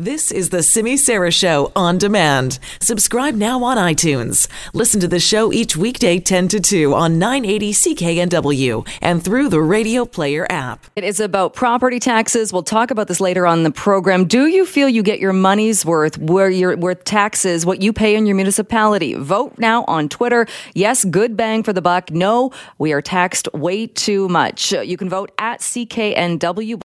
This is the Simi Sara Show on demand. Subscribe now on iTunes. Listen to the show each weekday 10 to 2 on 980 CKNW and through the Radio Player app. It is about property taxes. We'll talk about this later on the program. Do you feel you get your money's worth where your worth taxes, what you pay in your municipality? Vote now on Twitter. Yes, good bang for the buck. No, we are taxed way too much. You can vote at CKNW.